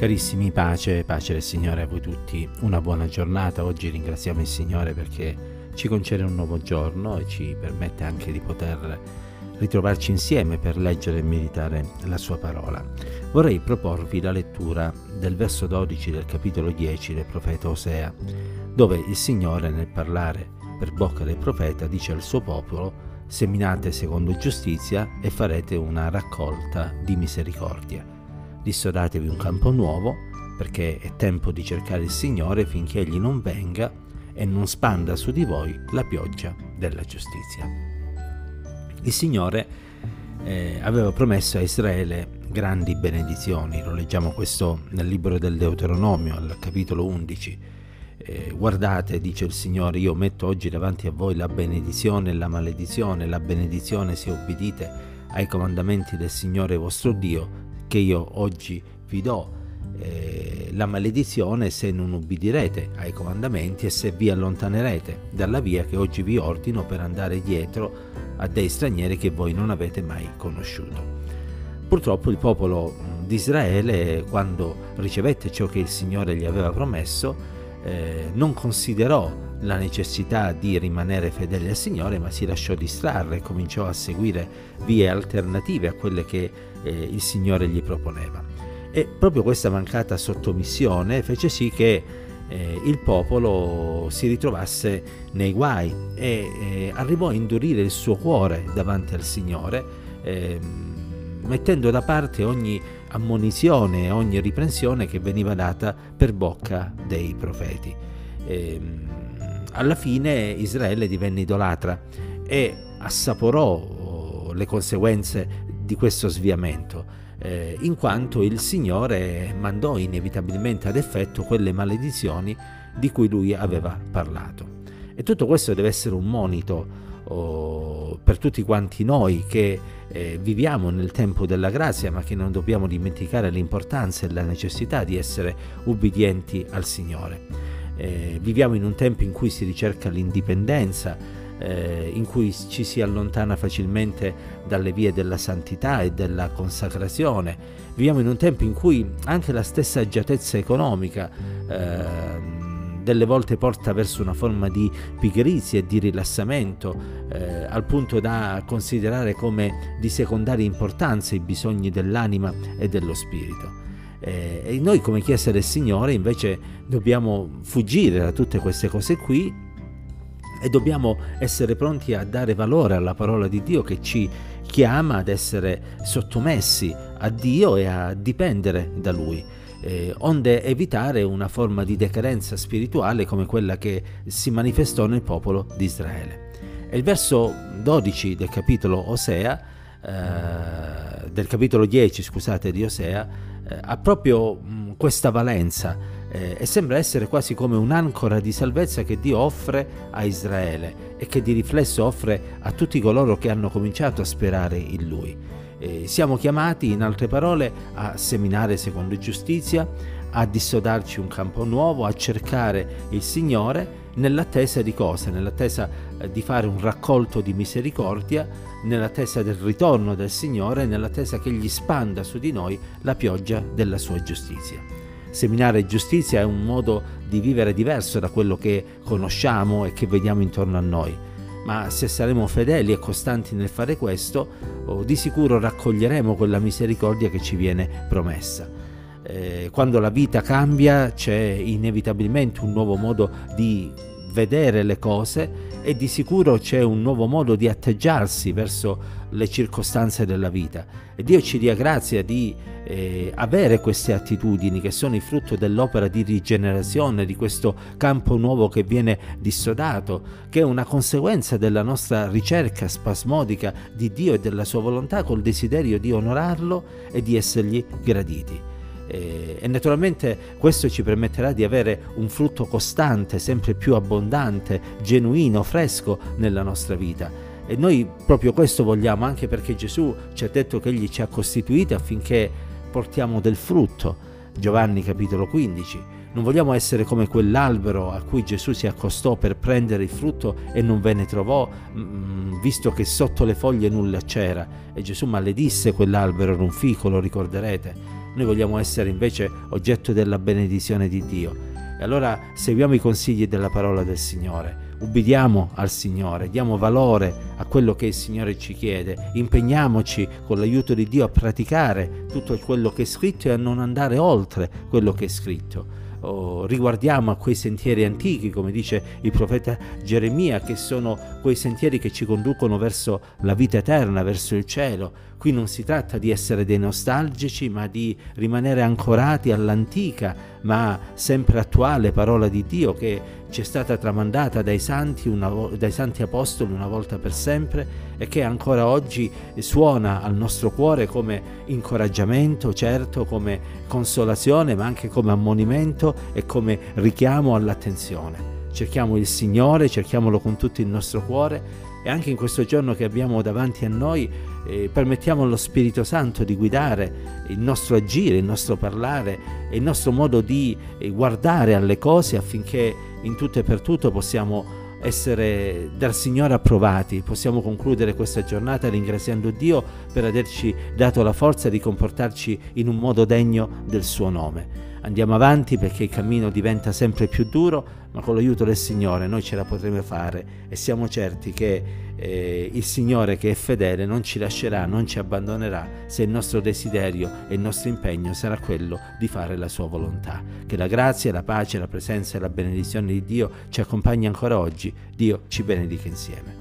Carissimi, pace, pace del Signore a voi tutti, una buona giornata. Oggi ringraziamo il Signore perché ci concede un nuovo giorno e ci permette anche di poter ritrovarci insieme per leggere e meditare la sua parola. Vorrei proporvi la lettura del verso 12 del capitolo 10 del profeta Osea, dove il Signore nel parlare per bocca del profeta dice al suo popolo seminate secondo giustizia e farete una raccolta di misericordia dissodatevi un campo nuovo, perché è tempo di cercare il Signore finché Egli non venga e non spanda su di voi la pioggia della giustizia. Il Signore eh, aveva promesso a Israele grandi benedizioni, lo leggiamo questo nel libro del Deuteronomio, al capitolo 11. Eh, guardate, dice il Signore, io metto oggi davanti a voi la benedizione e la maledizione, la benedizione se obbedite ai comandamenti del Signore vostro Dio, che io oggi vi do eh, la maledizione se non ubbidirete ai comandamenti e se vi allontanerete dalla via che oggi vi ordino per andare dietro a dei stranieri che voi non avete mai conosciuto. Purtroppo il popolo di Israele, quando ricevette ciò che il Signore gli aveva promesso, eh, non considerò la necessità di rimanere fedele al Signore, ma si lasciò distrarre e cominciò a seguire vie alternative a quelle che eh, il Signore gli proponeva. E proprio questa mancata sottomissione fece sì che eh, il popolo si ritrovasse nei guai e eh, arrivò a indurire il suo cuore davanti al Signore, ehm, mettendo da parte ogni ammonizione e ogni riprensione che veniva data per bocca dei profeti. E, ehm, alla fine Israele divenne idolatra e assaporò oh, le conseguenze di questo sviamento, eh, in quanto il Signore mandò inevitabilmente ad effetto quelle maledizioni di cui lui aveva parlato. E tutto questo deve essere un monito oh, per tutti quanti noi che eh, viviamo nel tempo della grazia, ma che non dobbiamo dimenticare l'importanza e la necessità di essere ubbidienti al Signore. Eh, viviamo in un tempo in cui si ricerca l'indipendenza, eh, in cui ci si allontana facilmente dalle vie della santità e della consacrazione. Viviamo in un tempo in cui anche la stessa agiatezza economica eh, delle volte porta verso una forma di pigrizia e di rilassamento, eh, al punto da considerare come di secondaria importanza i bisogni dell'anima e dello spirito. Eh, e noi come Chiesa del Signore invece dobbiamo fuggire da tutte queste cose qui e dobbiamo essere pronti a dare valore alla parola di Dio che ci chiama ad essere sottomessi a Dio e a dipendere da Lui. Eh, onde evitare una forma di decadenza spirituale come quella che si manifestò nel popolo di Israele. E il verso 12 del capitolo Osea, eh, del capitolo 10, scusate, di Osea, eh, ha proprio mh, questa valenza eh, e sembra essere quasi come un'ancora di salvezza che Dio offre a Israele e che di riflesso offre a tutti coloro che hanno cominciato a sperare in Lui. Eh, siamo chiamati, in altre parole, a seminare secondo giustizia, a dissodarci un campo nuovo, a cercare il Signore nell'attesa di cosa? Nell'attesa eh, di fare un raccolto di misericordia, nell'attesa del ritorno del Signore, nell'attesa che Egli spanda su di noi la pioggia della sua giustizia. Seminare giustizia è un modo di vivere diverso da quello che conosciamo e che vediamo intorno a noi, ma se saremo fedeli e costanti nel fare questo, oh, di sicuro raccoglieremo quella misericordia che ci viene promessa. Eh, quando la vita cambia c'è inevitabilmente un nuovo modo di vedere le cose e di sicuro c'è un nuovo modo di atteggiarsi verso le circostanze della vita. E Dio ci dia grazia di eh, avere queste attitudini che sono il frutto dell'opera di rigenerazione, di questo campo nuovo che viene dissodato, che è una conseguenza della nostra ricerca spasmodica di Dio e della sua volontà col desiderio di onorarlo e di essergli graditi. Eh, e naturalmente questo ci permetterà di avere un frutto costante, sempre più abbondante, genuino, fresco nella nostra vita. E noi proprio questo vogliamo anche perché Gesù ci ha detto che Egli ci ha costituiti affinché portiamo del frutto. Giovanni capitolo 15. Non vogliamo essere come quell'albero a cui Gesù si accostò per prendere il frutto e non ve ne trovò, mm, visto che sotto le foglie nulla c'era. E Gesù maledisse quell'albero, era un fico, lo ricorderete. Noi vogliamo essere invece oggetto della benedizione di Dio. E allora seguiamo i consigli della parola del Signore ubbidiamo al Signore, diamo valore a quello che il Signore ci chiede, impegniamoci con l'aiuto di Dio a praticare tutto quello che è scritto e a non andare oltre quello che è scritto. Oh, riguardiamo a quei sentieri antichi, come dice il profeta Geremia, che sono quei sentieri che ci conducono verso la vita eterna, verso il cielo. Qui non si tratta di essere dei nostalgici, ma di rimanere ancorati all'antica, ma sempre attuale parola di Dio che ci è stata tramandata dai santi, una, dai santi apostoli una volta per sempre e che ancora oggi suona al nostro cuore come incoraggiamento, certo, come consolazione, ma anche come ammonimento e come richiamo all'attenzione. Cerchiamo il Signore, cerchiamolo con tutto il nostro cuore e anche in questo giorno che abbiamo davanti a noi eh, permettiamo allo Spirito Santo di guidare il nostro agire, il nostro parlare e il nostro modo di eh, guardare alle cose affinché in tutto e per tutto possiamo essere dal Signore approvati. Possiamo concludere questa giornata ringraziando Dio per averci dato la forza di comportarci in un modo degno del suo nome. Andiamo avanti perché il cammino diventa sempre più duro, ma con l'aiuto del Signore noi ce la potremo fare e siamo certi che eh, il Signore che è fedele non ci lascerà, non ci abbandonerà se il nostro desiderio e il nostro impegno sarà quello di fare la sua volontà. Che la grazia, la pace, la presenza e la benedizione di Dio ci accompagni ancora oggi. Dio ci benedica insieme.